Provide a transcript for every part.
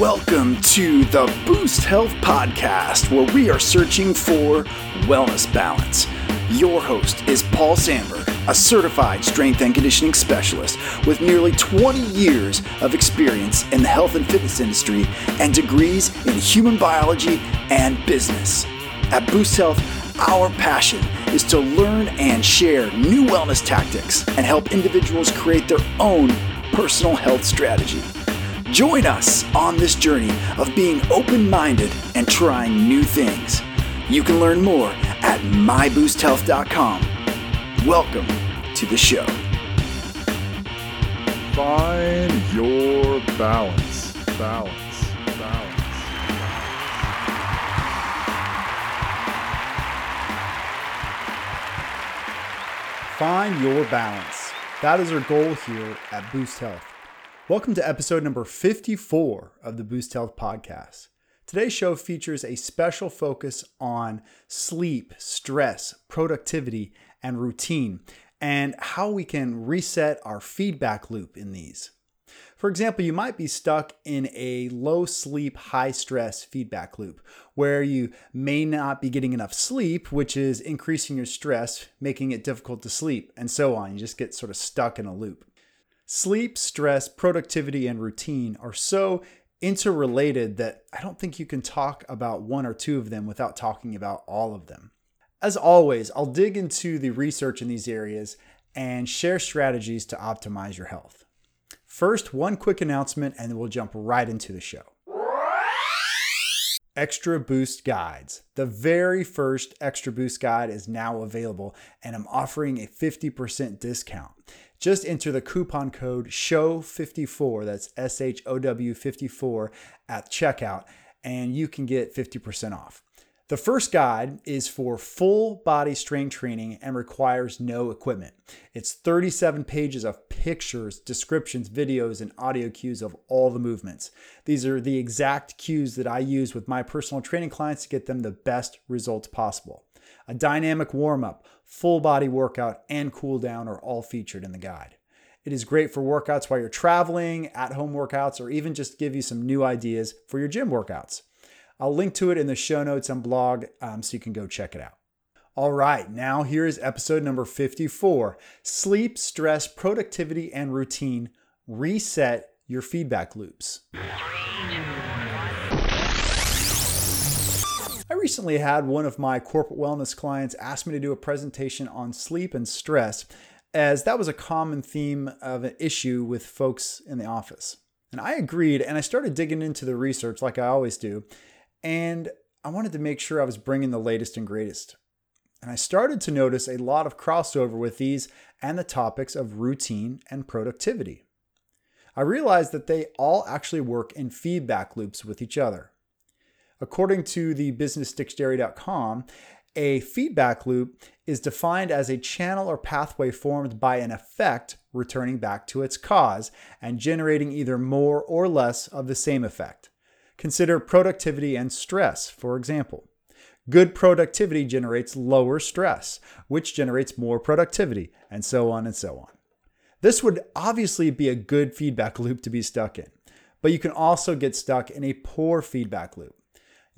Welcome to the Boost Health Podcast, where we are searching for wellness balance. Your host is Paul Sandberg, a certified strength and conditioning specialist with nearly 20 years of experience in the health and fitness industry and degrees in human biology and business. At Boost Health, our passion is to learn and share new wellness tactics and help individuals create their own personal health strategy. Join us on this journey of being open minded and trying new things. You can learn more at myboosthealth.com. Welcome to the show. Find your balance. Balance. Balance. Find your balance. That is our goal here at Boost Health. Welcome to episode number 54 of the Boost Health podcast. Today's show features a special focus on sleep, stress, productivity, and routine, and how we can reset our feedback loop in these. For example, you might be stuck in a low sleep, high stress feedback loop where you may not be getting enough sleep, which is increasing your stress, making it difficult to sleep, and so on. You just get sort of stuck in a loop. Sleep, stress, productivity, and routine are so interrelated that I don't think you can talk about one or two of them without talking about all of them. As always, I'll dig into the research in these areas and share strategies to optimize your health. First, one quick announcement, and then we'll jump right into the show. Extra Boost Guides. The very first Extra Boost Guide is now available, and I'm offering a 50% discount. Just enter the coupon code SHOW54, that's S H O W 54, at checkout, and you can get 50% off. The first guide is for full body strength training and requires no equipment. It's 37 pages of pictures, descriptions, videos, and audio cues of all the movements. These are the exact cues that I use with my personal training clients to get them the best results possible. A dynamic warm up, full body workout, and cool down are all featured in the guide. It is great for workouts while you're traveling, at home workouts, or even just give you some new ideas for your gym workouts. I'll link to it in the show notes and blog um, so you can go check it out. All right, now here is episode number 54 Sleep, Stress, Productivity, and Routine. Reset your feedback loops. I recently had one of my corporate wellness clients ask me to do a presentation on sleep and stress, as that was a common theme of an issue with folks in the office. And I agreed, and I started digging into the research like I always do, and I wanted to make sure I was bringing the latest and greatest. And I started to notice a lot of crossover with these and the topics of routine and productivity. I realized that they all actually work in feedback loops with each other. According to the businessdictionary.com, a feedback loop is defined as a channel or pathway formed by an effect returning back to its cause and generating either more or less of the same effect. Consider productivity and stress, for example. Good productivity generates lower stress, which generates more productivity, and so on and so on. This would obviously be a good feedback loop to be stuck in, but you can also get stuck in a poor feedback loop.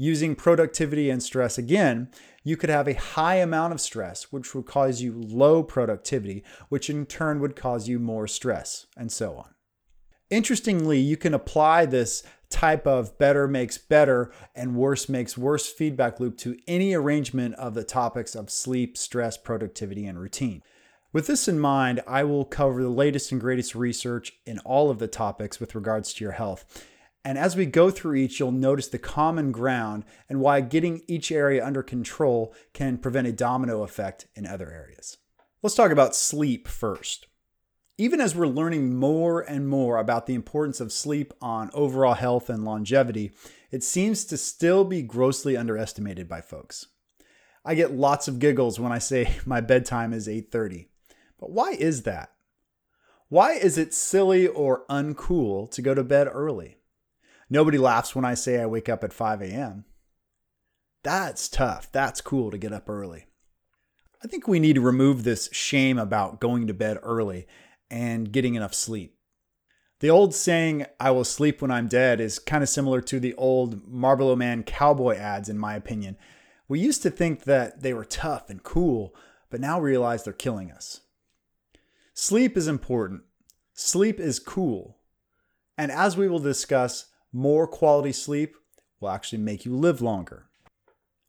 Using productivity and stress again, you could have a high amount of stress, which would cause you low productivity, which in turn would cause you more stress, and so on. Interestingly, you can apply this type of better makes better and worse makes worse feedback loop to any arrangement of the topics of sleep, stress, productivity, and routine. With this in mind, I will cover the latest and greatest research in all of the topics with regards to your health. And as we go through each, you'll notice the common ground and why getting each area under control can prevent a domino effect in other areas. Let's talk about sleep first. Even as we're learning more and more about the importance of sleep on overall health and longevity, it seems to still be grossly underestimated by folks. I get lots of giggles when I say my bedtime is 8:30. But why is that? Why is it silly or uncool to go to bed early? Nobody laughs when I say I wake up at 5 a.m. That's tough. That's cool to get up early. I think we need to remove this shame about going to bed early and getting enough sleep. The old saying, I will sleep when I'm dead, is kind of similar to the old Marlboro Man cowboy ads, in my opinion. We used to think that they were tough and cool, but now realize they're killing us. Sleep is important. Sleep is cool. And as we will discuss, more quality sleep will actually make you live longer.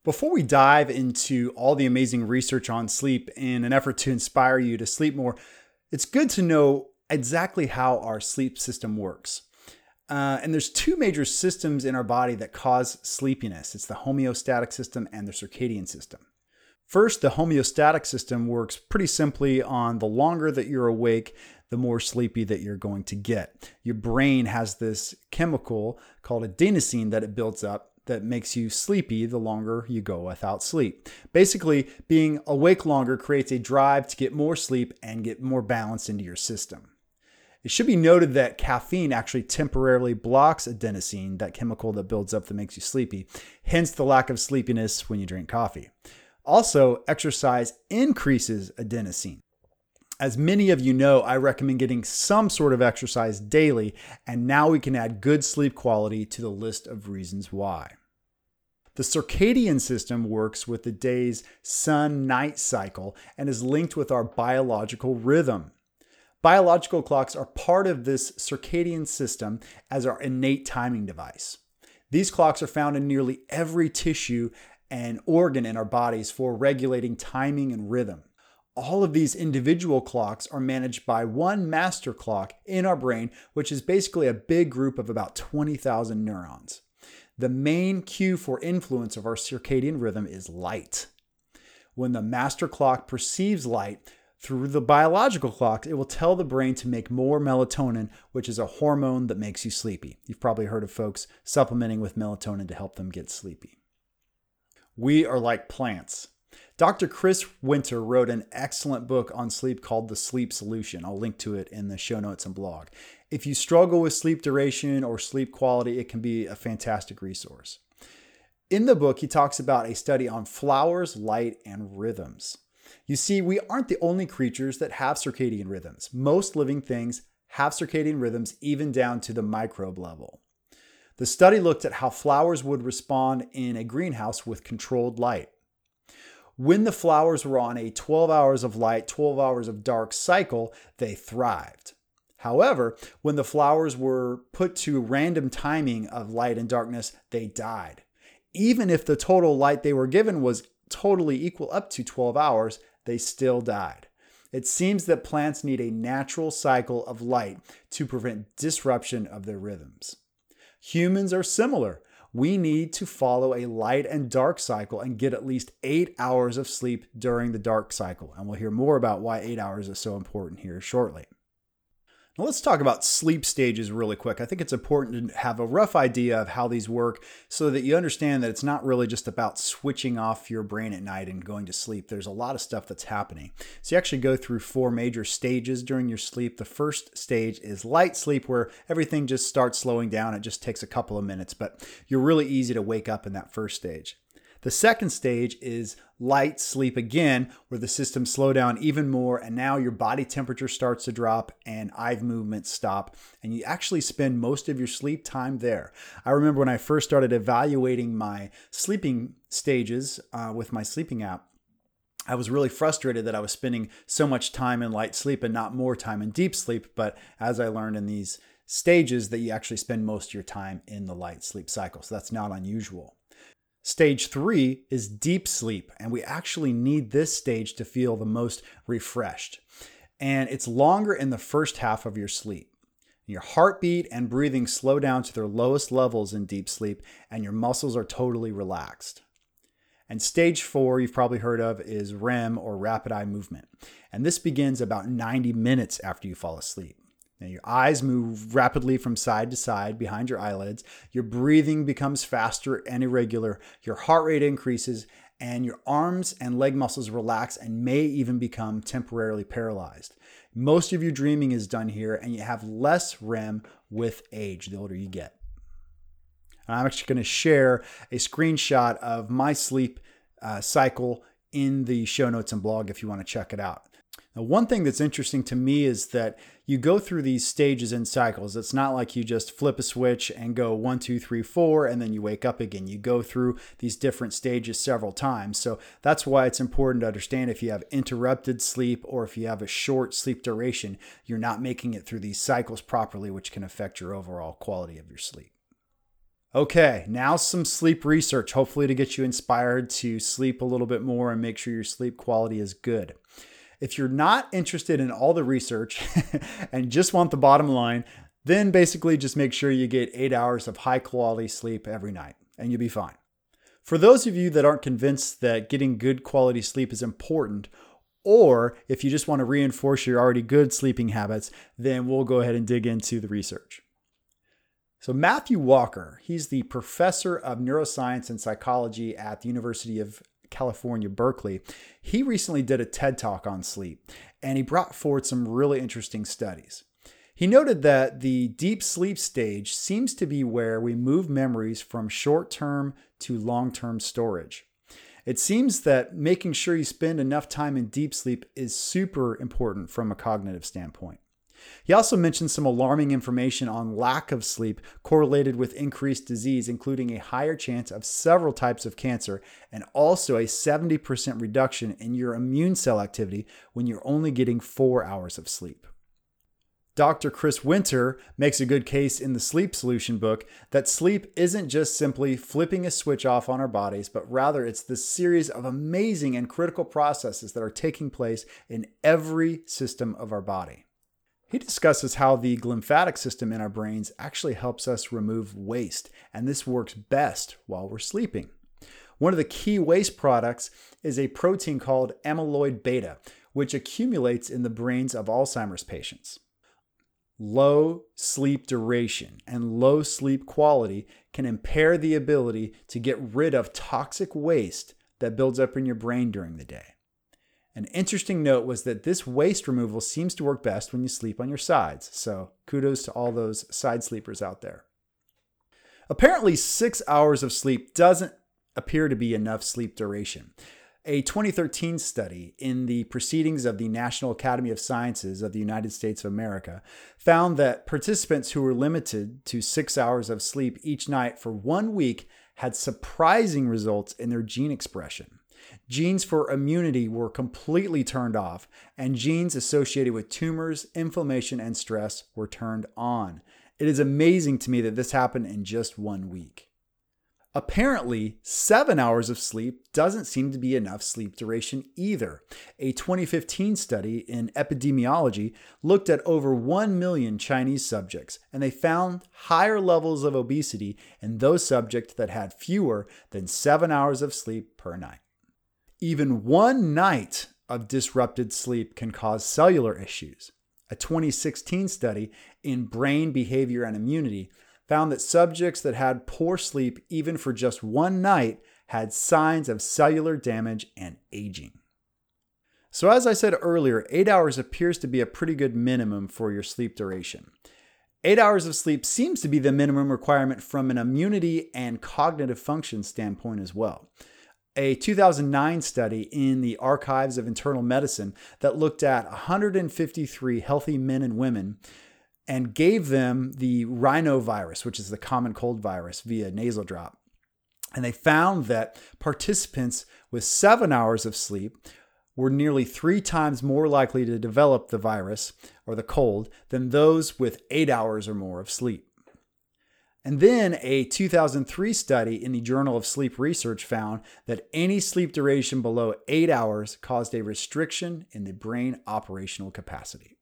Before we dive into all the amazing research on sleep in an effort to inspire you to sleep more, it's good to know exactly how our sleep system works. Uh, and there's two major systems in our body that cause sleepiness it's the homeostatic system and the circadian system. First, the homeostatic system works pretty simply on the longer that you're awake, the more sleepy that you're going to get. Your brain has this chemical called adenosine that it builds up that makes you sleepy the longer you go without sleep. Basically, being awake longer creates a drive to get more sleep and get more balance into your system. It should be noted that caffeine actually temporarily blocks adenosine, that chemical that builds up that makes you sleepy, hence the lack of sleepiness when you drink coffee. Also, exercise increases adenosine. As many of you know, I recommend getting some sort of exercise daily, and now we can add good sleep quality to the list of reasons why. The circadian system works with the day's sun night cycle and is linked with our biological rhythm. Biological clocks are part of this circadian system as our innate timing device. These clocks are found in nearly every tissue and organ in our bodies for regulating timing and rhythm. All of these individual clocks are managed by one master clock in our brain, which is basically a big group of about 20,000 neurons. The main cue for influence of our circadian rhythm is light. When the master clock perceives light, through the biological clock, it will tell the brain to make more melatonin, which is a hormone that makes you sleepy. You've probably heard of folks supplementing with melatonin to help them get sleepy. We are like plants. Dr. Chris Winter wrote an excellent book on sleep called The Sleep Solution. I'll link to it in the show notes and blog. If you struggle with sleep duration or sleep quality, it can be a fantastic resource. In the book, he talks about a study on flowers, light, and rhythms. You see, we aren't the only creatures that have circadian rhythms. Most living things have circadian rhythms, even down to the microbe level. The study looked at how flowers would respond in a greenhouse with controlled light. When the flowers were on a 12 hours of light, 12 hours of dark cycle, they thrived. However, when the flowers were put to random timing of light and darkness, they died. Even if the total light they were given was totally equal up to 12 hours, they still died. It seems that plants need a natural cycle of light to prevent disruption of their rhythms. Humans are similar. We need to follow a light and dark cycle and get at least eight hours of sleep during the dark cycle. And we'll hear more about why eight hours is so important here shortly. Now let's talk about sleep stages really quick. I think it's important to have a rough idea of how these work so that you understand that it's not really just about switching off your brain at night and going to sleep. There's a lot of stuff that's happening. So you actually go through four major stages during your sleep. The first stage is light sleep where everything just starts slowing down. It just takes a couple of minutes, but you're really easy to wake up in that first stage. The second stage is light sleep again, where the system slow down even more, and now your body temperature starts to drop and eye movements stop, and you actually spend most of your sleep time there. I remember when I first started evaluating my sleeping stages uh, with my sleeping app. I was really frustrated that I was spending so much time in light sleep and not more time in deep sleep. But as I learned in these stages, that you actually spend most of your time in the light sleep cycle. So that's not unusual. Stage three is deep sleep, and we actually need this stage to feel the most refreshed. And it's longer in the first half of your sleep. Your heartbeat and breathing slow down to their lowest levels in deep sleep, and your muscles are totally relaxed. And stage four, you've probably heard of, is REM or rapid eye movement. And this begins about 90 minutes after you fall asleep. Now, your eyes move rapidly from side to side behind your eyelids. Your breathing becomes faster and irregular. Your heart rate increases, and your arms and leg muscles relax and may even become temporarily paralyzed. Most of your dreaming is done here, and you have less REM with age the older you get. And I'm actually going to share a screenshot of my sleep uh, cycle in the show notes and blog if you want to check it out. Now, one thing that's interesting to me is that you go through these stages in cycles. It's not like you just flip a switch and go one, two, three, four, and then you wake up again. You go through these different stages several times. So that's why it's important to understand if you have interrupted sleep or if you have a short sleep duration, you're not making it through these cycles properly, which can affect your overall quality of your sleep. Okay, now some sleep research, hopefully to get you inspired to sleep a little bit more and make sure your sleep quality is good. If you're not interested in all the research and just want the bottom line, then basically just make sure you get eight hours of high quality sleep every night and you'll be fine. For those of you that aren't convinced that getting good quality sleep is important, or if you just want to reinforce your already good sleeping habits, then we'll go ahead and dig into the research. So, Matthew Walker, he's the professor of neuroscience and psychology at the University of California, Berkeley, he recently did a TED talk on sleep and he brought forward some really interesting studies. He noted that the deep sleep stage seems to be where we move memories from short term to long term storage. It seems that making sure you spend enough time in deep sleep is super important from a cognitive standpoint. He also mentioned some alarming information on lack of sleep correlated with increased disease, including a higher chance of several types of cancer and also a 70% reduction in your immune cell activity when you're only getting four hours of sleep. Dr. Chris Winter makes a good case in the Sleep Solution book that sleep isn't just simply flipping a switch off on our bodies, but rather it's the series of amazing and critical processes that are taking place in every system of our body. He discusses how the glymphatic system in our brains actually helps us remove waste, and this works best while we're sleeping. One of the key waste products is a protein called amyloid beta, which accumulates in the brains of Alzheimer's patients. Low sleep duration and low sleep quality can impair the ability to get rid of toxic waste that builds up in your brain during the day. An interesting note was that this waste removal seems to work best when you sleep on your sides. So kudos to all those side sleepers out there. Apparently, six hours of sleep doesn't appear to be enough sleep duration. A 2013 study in the Proceedings of the National Academy of Sciences of the United States of America found that participants who were limited to six hours of sleep each night for one week had surprising results in their gene expression. Genes for immunity were completely turned off, and genes associated with tumors, inflammation, and stress were turned on. It is amazing to me that this happened in just one week. Apparently, seven hours of sleep doesn't seem to be enough sleep duration either. A 2015 study in epidemiology looked at over 1 million Chinese subjects, and they found higher levels of obesity in those subjects that had fewer than seven hours of sleep per night. Even one night of disrupted sleep can cause cellular issues. A 2016 study in brain behavior and immunity found that subjects that had poor sleep, even for just one night, had signs of cellular damage and aging. So, as I said earlier, eight hours appears to be a pretty good minimum for your sleep duration. Eight hours of sleep seems to be the minimum requirement from an immunity and cognitive function standpoint as well a 2009 study in the Archives of Internal Medicine that looked at 153 healthy men and women and gave them the rhinovirus, which is the common cold virus, via nasal drop. And they found that participants with seven hours of sleep were nearly three times more likely to develop the virus or the cold than those with eight hours or more of sleep. And then a 2003 study in the Journal of Sleep Research found that any sleep duration below eight hours caused a restriction in the brain operational capacity.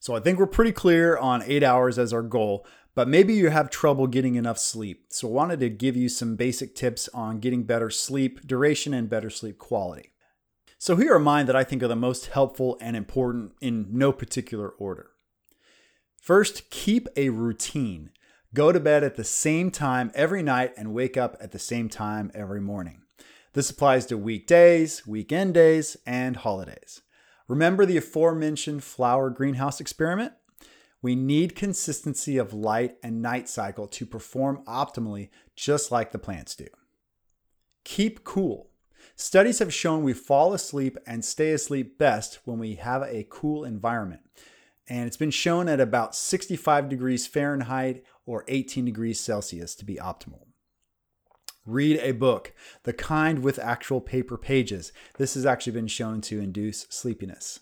So I think we're pretty clear on eight hours as our goal, but maybe you have trouble getting enough sleep. So I wanted to give you some basic tips on getting better sleep duration and better sleep quality. So here are mine that I think are the most helpful and important in no particular order. First, keep a routine. Go to bed at the same time every night and wake up at the same time every morning. This applies to weekdays, weekend days, and holidays. Remember the aforementioned flower greenhouse experiment? We need consistency of light and night cycle to perform optimally, just like the plants do. Keep cool. Studies have shown we fall asleep and stay asleep best when we have a cool environment. And it's been shown at about 65 degrees Fahrenheit or 18 degrees Celsius to be optimal. Read a book, the kind with actual paper pages. This has actually been shown to induce sleepiness.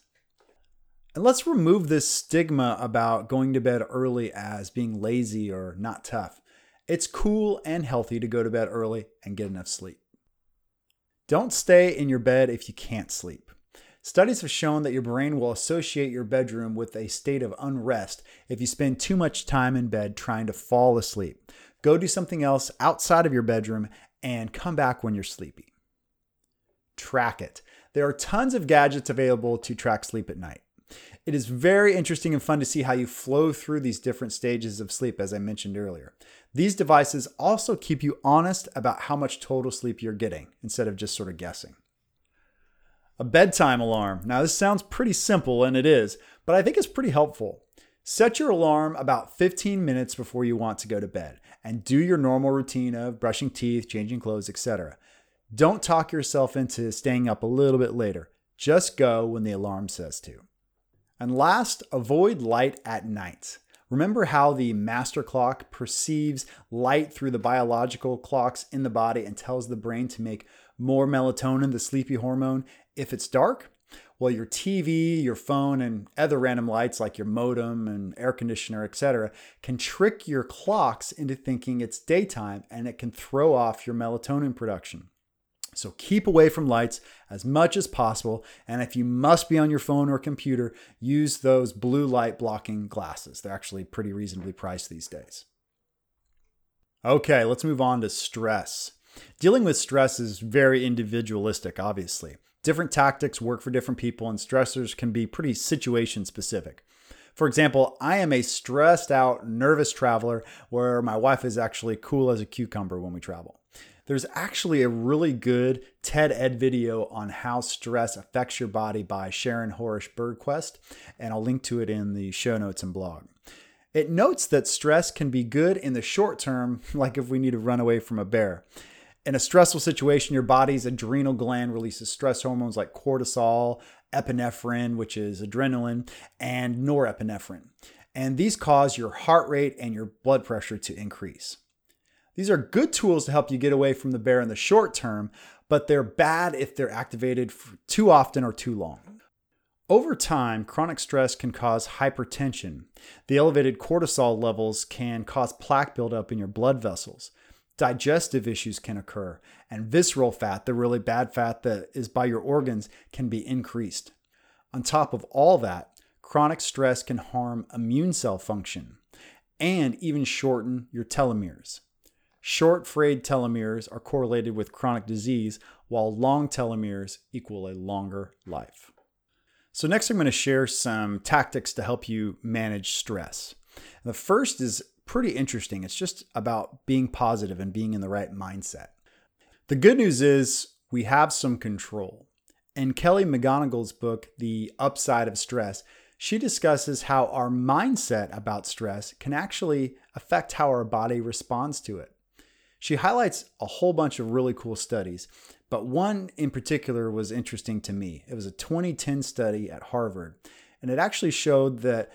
And let's remove this stigma about going to bed early as being lazy or not tough. It's cool and healthy to go to bed early and get enough sleep. Don't stay in your bed if you can't sleep. Studies have shown that your brain will associate your bedroom with a state of unrest if you spend too much time in bed trying to fall asleep. Go do something else outside of your bedroom and come back when you're sleepy. Track it. There are tons of gadgets available to track sleep at night. It is very interesting and fun to see how you flow through these different stages of sleep, as I mentioned earlier. These devices also keep you honest about how much total sleep you're getting instead of just sort of guessing. A bedtime alarm. Now, this sounds pretty simple, and it is, but I think it's pretty helpful. Set your alarm about 15 minutes before you want to go to bed and do your normal routine of brushing teeth, changing clothes, etc. Don't talk yourself into staying up a little bit later. Just go when the alarm says to. And last, avoid light at night. Remember how the master clock perceives light through the biological clocks in the body and tells the brain to make more melatonin, the sleepy hormone, if it's dark? Well, your TV, your phone, and other random lights like your modem and air conditioner, etc., can trick your clocks into thinking it's daytime and it can throw off your melatonin production. So keep away from lights as much as possible. And if you must be on your phone or computer, use those blue light blocking glasses. They're actually pretty reasonably priced these days. Okay, let's move on to stress. Dealing with stress is very individualistic, obviously. Different tactics work for different people, and stressors can be pretty situation specific. For example, I am a stressed out, nervous traveler where my wife is actually cool as a cucumber when we travel. There's actually a really good TED Ed video on how stress affects your body by Sharon Horesh Bergquist, and I'll link to it in the show notes and blog. It notes that stress can be good in the short term, like if we need to run away from a bear. In a stressful situation, your body's adrenal gland releases stress hormones like cortisol, epinephrine, which is adrenaline, and norepinephrine. And these cause your heart rate and your blood pressure to increase. These are good tools to help you get away from the bear in the short term, but they're bad if they're activated too often or too long. Over time, chronic stress can cause hypertension. The elevated cortisol levels can cause plaque buildup in your blood vessels. Digestive issues can occur, and visceral fat, the really bad fat that is by your organs, can be increased. On top of all that, chronic stress can harm immune cell function and even shorten your telomeres. Short frayed telomeres are correlated with chronic disease, while long telomeres equal a longer life. So, next, I'm going to share some tactics to help you manage stress. The first is pretty interesting. It's just about being positive and being in the right mindset. The good news is we have some control. In Kelly McGonigal's book, The Upside of Stress, she discusses how our mindset about stress can actually affect how our body responds to it. She highlights a whole bunch of really cool studies, but one in particular was interesting to me. It was a 2010 study at Harvard, and it actually showed that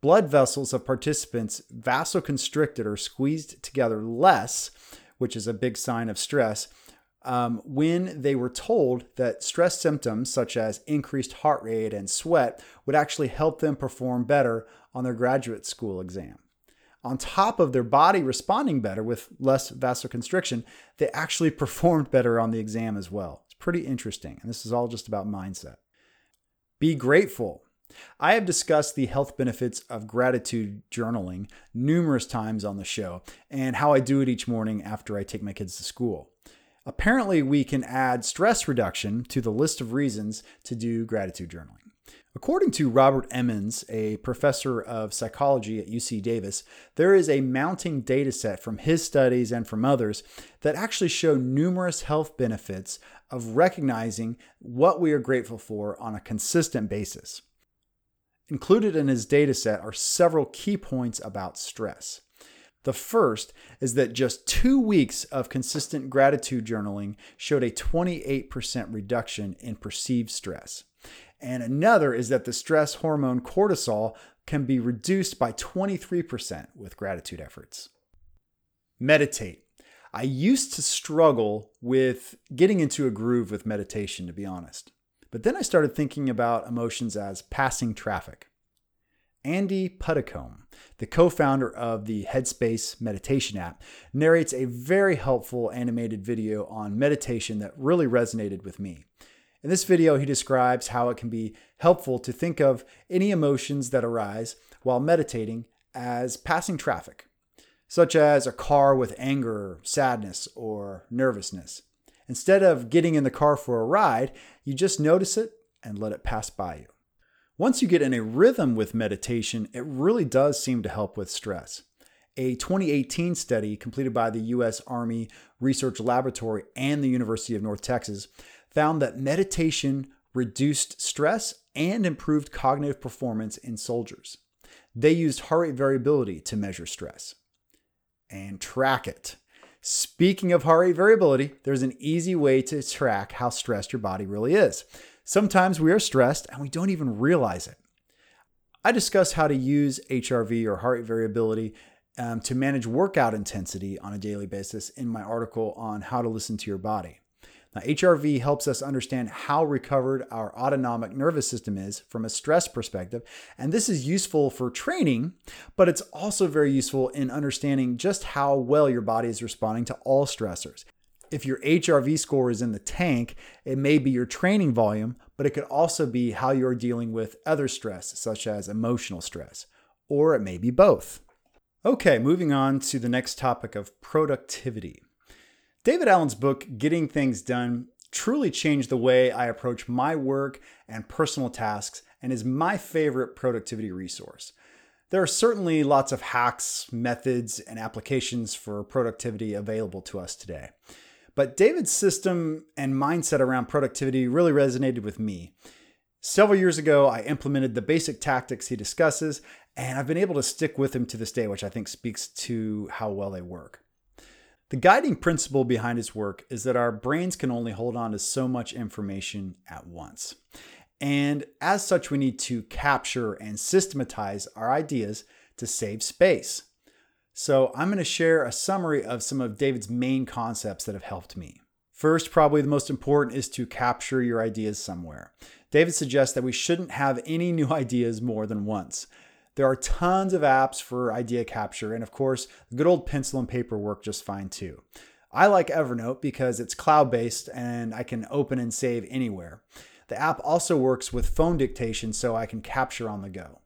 blood vessels of participants vasoconstricted or squeezed together less, which is a big sign of stress, um, when they were told that stress symptoms such as increased heart rate and sweat would actually help them perform better on their graduate school exam on top of their body responding better with less vasoconstriction, they actually performed better on the exam as well. It's pretty interesting. And this is all just about mindset. Be grateful. I have discussed the health benefits of gratitude journaling numerous times on the show and how I do it each morning after I take my kids to school. Apparently, we can add stress reduction to the list of reasons to do gratitude journaling. According to Robert Emmons, a professor of psychology at UC Davis, there is a mounting data set from his studies and from others that actually show numerous health benefits of recognizing what we are grateful for on a consistent basis. Included in his data set are several key points about stress. The first is that just two weeks of consistent gratitude journaling showed a 28% reduction in perceived stress. And another is that the stress hormone cortisol can be reduced by 23% with gratitude efforts. Meditate. I used to struggle with getting into a groove with meditation, to be honest. But then I started thinking about emotions as passing traffic. Andy Puddicombe, the co founder of the Headspace meditation app, narrates a very helpful animated video on meditation that really resonated with me. In this video, he describes how it can be helpful to think of any emotions that arise while meditating as passing traffic, such as a car with anger, sadness, or nervousness. Instead of getting in the car for a ride, you just notice it and let it pass by you. Once you get in a rhythm with meditation, it really does seem to help with stress. A 2018 study completed by the U.S. Army Research Laboratory and the University of North Texas found that meditation reduced stress and improved cognitive performance in soldiers. They used heart rate variability to measure stress and track it. Speaking of heart rate variability, there's an easy way to track how stressed your body really is. Sometimes we are stressed and we don't even realize it. I discuss how to use HRV or heart rate variability um, to manage workout intensity on a daily basis in my article on how to listen to your body. Now, HRV helps us understand how recovered our autonomic nervous system is from a stress perspective. And this is useful for training, but it's also very useful in understanding just how well your body is responding to all stressors if your HRV score is in the tank, it may be your training volume, but it could also be how you're dealing with other stress, such as emotional stress, or it may be both. Okay, moving on to the next topic of productivity. David Allen's book, Getting Things Done, truly changed the way I approach my work and personal tasks and is my favorite productivity resource. There are certainly lots of hacks, methods, and applications for productivity available to us today. But David's system and mindset around productivity really resonated with me. Several years ago, I implemented the basic tactics he discusses, and I've been able to stick with them to this day, which I think speaks to how well they work. The guiding principle behind his work is that our brains can only hold on to so much information at once. And as such, we need to capture and systematize our ideas to save space. So I'm going to share a summary of some of David's main concepts that have helped me. First, probably the most important is to capture your ideas somewhere. David suggests that we shouldn't have any new ideas more than once. There are tons of apps for idea capture, and of course, good old pencil and paper work just fine too. I like Evernote because it's cloud based and I can open and save anywhere. The app also works with phone dictation so I can capture on the go.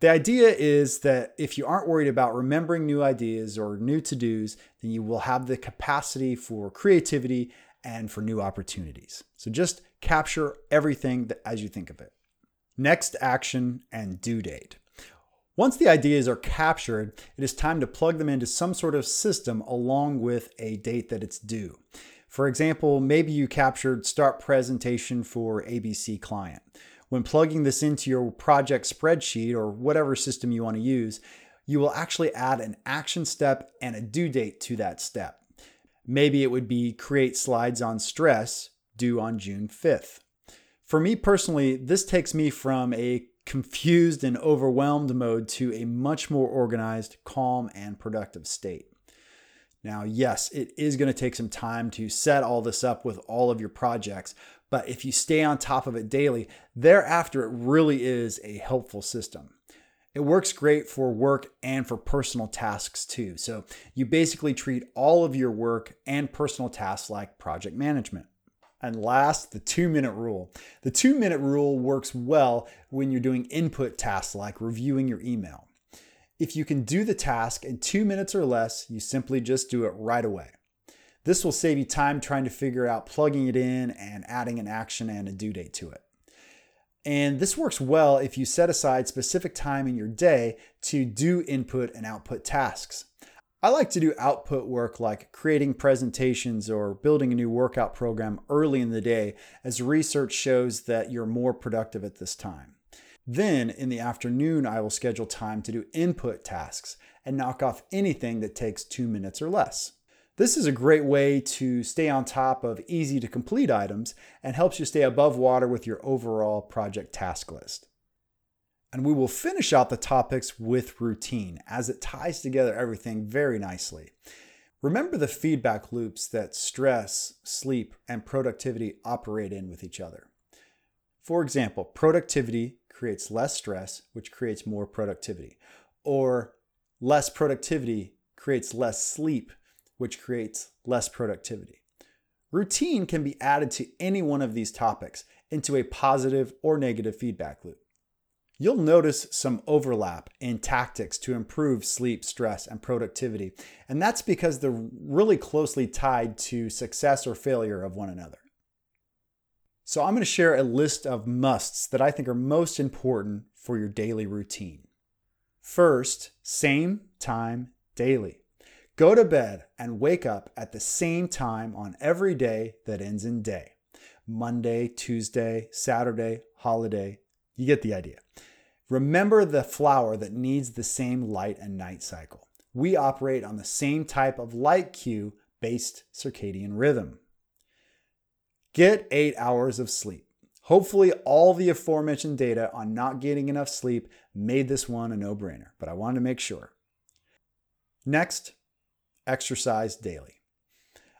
The idea is that if you aren't worried about remembering new ideas or new to dos, then you will have the capacity for creativity and for new opportunities. So just capture everything as you think of it. Next action and due date. Once the ideas are captured, it is time to plug them into some sort of system along with a date that it's due. For example, maybe you captured start presentation for ABC client. When plugging this into your project spreadsheet or whatever system you want to use, you will actually add an action step and a due date to that step. Maybe it would be create slides on stress due on June 5th. For me personally, this takes me from a confused and overwhelmed mode to a much more organized, calm, and productive state. Now, yes, it is going to take some time to set all this up with all of your projects, but if you stay on top of it daily, thereafter, it really is a helpful system. It works great for work and for personal tasks too. So you basically treat all of your work and personal tasks like project management. And last, the two minute rule. The two minute rule works well when you're doing input tasks like reviewing your email. If you can do the task in two minutes or less, you simply just do it right away. This will save you time trying to figure out plugging it in and adding an action and a due date to it. And this works well if you set aside specific time in your day to do input and output tasks. I like to do output work like creating presentations or building a new workout program early in the day, as research shows that you're more productive at this time. Then in the afternoon, I will schedule time to do input tasks and knock off anything that takes two minutes or less. This is a great way to stay on top of easy to complete items and helps you stay above water with your overall project task list. And we will finish out the topics with routine as it ties together everything very nicely. Remember the feedback loops that stress, sleep, and productivity operate in with each other. For example, productivity creates less stress, which creates more productivity, or less productivity creates less sleep, which creates less productivity. Routine can be added to any one of these topics into a positive or negative feedback loop. You'll notice some overlap in tactics to improve sleep, stress, and productivity, and that's because they're really closely tied to success or failure of one another. So, I'm going to share a list of musts that I think are most important for your daily routine. First, same time daily. Go to bed and wake up at the same time on every day that ends in day. Monday, Tuesday, Saturday, holiday. You get the idea. Remember the flower that needs the same light and night cycle. We operate on the same type of light cue based circadian rhythm. Get eight hours of sleep. Hopefully, all the aforementioned data on not getting enough sleep made this one a no brainer, but I wanted to make sure. Next, exercise daily.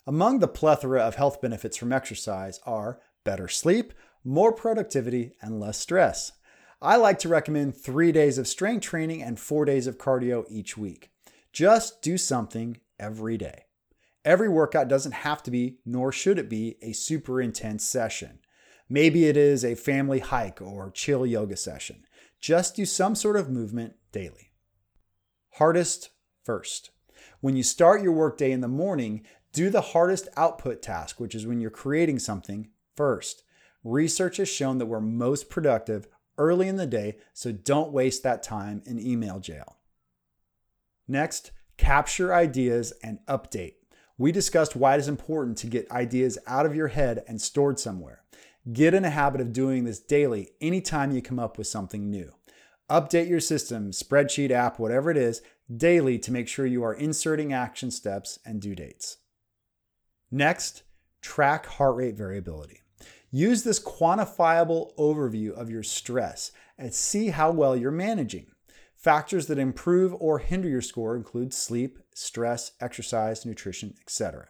Among the plethora of health benefits from exercise are better sleep, more productivity, and less stress. I like to recommend three days of strength training and four days of cardio each week. Just do something every day. Every workout doesn't have to be, nor should it be, a super intense session. Maybe it is a family hike or chill yoga session. Just do some sort of movement daily. Hardest first. When you start your workday in the morning, do the hardest output task, which is when you're creating something, first. Research has shown that we're most productive early in the day, so don't waste that time in email jail. Next, capture ideas and update. We discussed why it is important to get ideas out of your head and stored somewhere. Get in a habit of doing this daily anytime you come up with something new. Update your system, spreadsheet app, whatever it is, daily to make sure you are inserting action steps and due dates. Next, track heart rate variability. Use this quantifiable overview of your stress and see how well you're managing. Factors that improve or hinder your score include sleep, stress, exercise, nutrition, etc.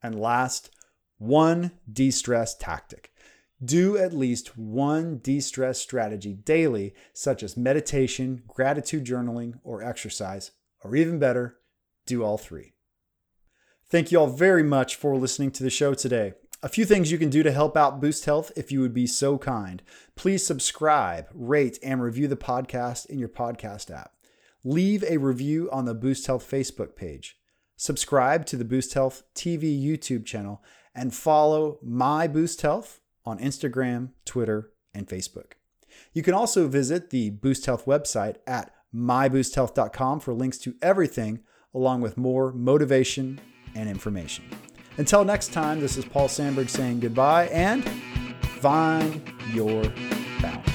And last, one de stress tactic. Do at least one de stress strategy daily, such as meditation, gratitude journaling, or exercise, or even better, do all three. Thank you all very much for listening to the show today. A few things you can do to help out Boost Health if you would be so kind. Please subscribe, rate, and review the podcast in your podcast app. Leave a review on the Boost Health Facebook page. Subscribe to the Boost Health TV YouTube channel and follow My Boost Health on Instagram, Twitter, and Facebook. You can also visit the Boost Health website at myboosthealth.com for links to everything, along with more motivation and information. Until next time, this is Paul Sandberg saying goodbye and find your balance.